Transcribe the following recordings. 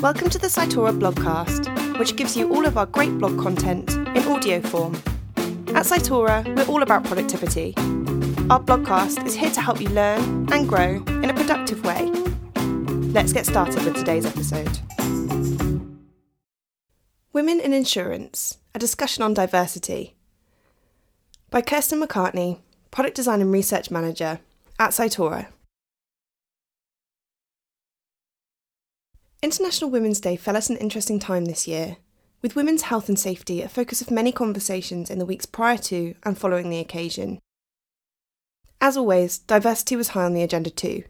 Welcome to the Cytora blogcast, which gives you all of our great blog content in audio form. At Cytora, we're all about productivity. Our blogcast is here to help you learn and grow in a productive way. Let's get started with today's episode. Women in Insurance A Discussion on Diversity by Kirsten McCartney, Product Design and Research Manager at Cytora. International Women's Day fell at an interesting time this year, with women's health and safety a focus of many conversations in the weeks prior to and following the occasion. As always, diversity was high on the agenda too.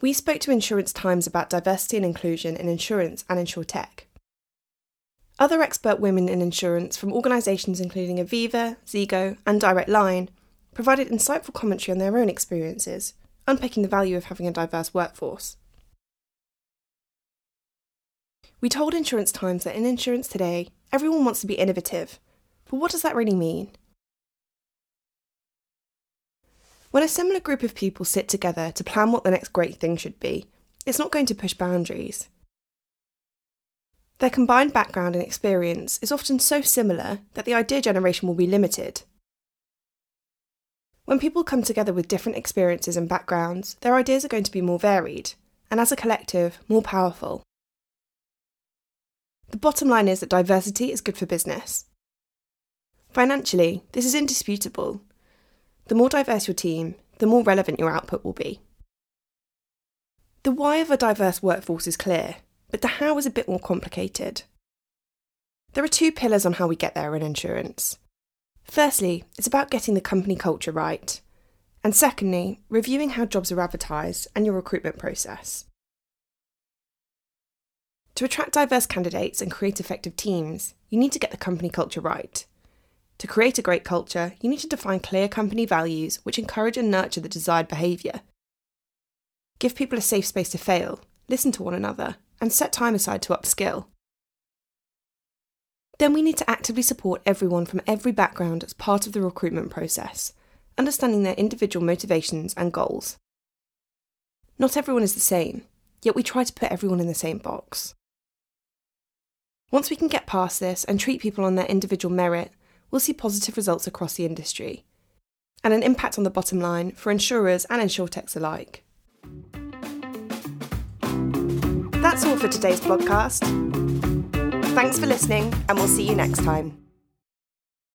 We spoke to Insurance Times about diversity and inclusion in insurance and insurtech. Other expert women in insurance from organisations including Aviva, Zego, and Direct Line provided insightful commentary on their own experiences, unpicking the value of having a diverse workforce. We told Insurance Times that in insurance today, everyone wants to be innovative. But what does that really mean? When a similar group of people sit together to plan what the next great thing should be, it's not going to push boundaries. Their combined background and experience is often so similar that the idea generation will be limited. When people come together with different experiences and backgrounds, their ideas are going to be more varied, and as a collective, more powerful. The bottom line is that diversity is good for business. Financially, this is indisputable. The more diverse your team, the more relevant your output will be. The why of a diverse workforce is clear, but the how is a bit more complicated. There are two pillars on how we get there in insurance. Firstly, it's about getting the company culture right. And secondly, reviewing how jobs are advertised and your recruitment process. To attract diverse candidates and create effective teams, you need to get the company culture right. To create a great culture, you need to define clear company values which encourage and nurture the desired behaviour. Give people a safe space to fail, listen to one another, and set time aside to upskill. Then we need to actively support everyone from every background as part of the recruitment process, understanding their individual motivations and goals. Not everyone is the same, yet we try to put everyone in the same box. Once we can get past this and treat people on their individual merit, we'll see positive results across the industry and an impact on the bottom line for insurers and insurtechs alike. That's all for today's podcast. Thanks for listening, and we'll see you next time.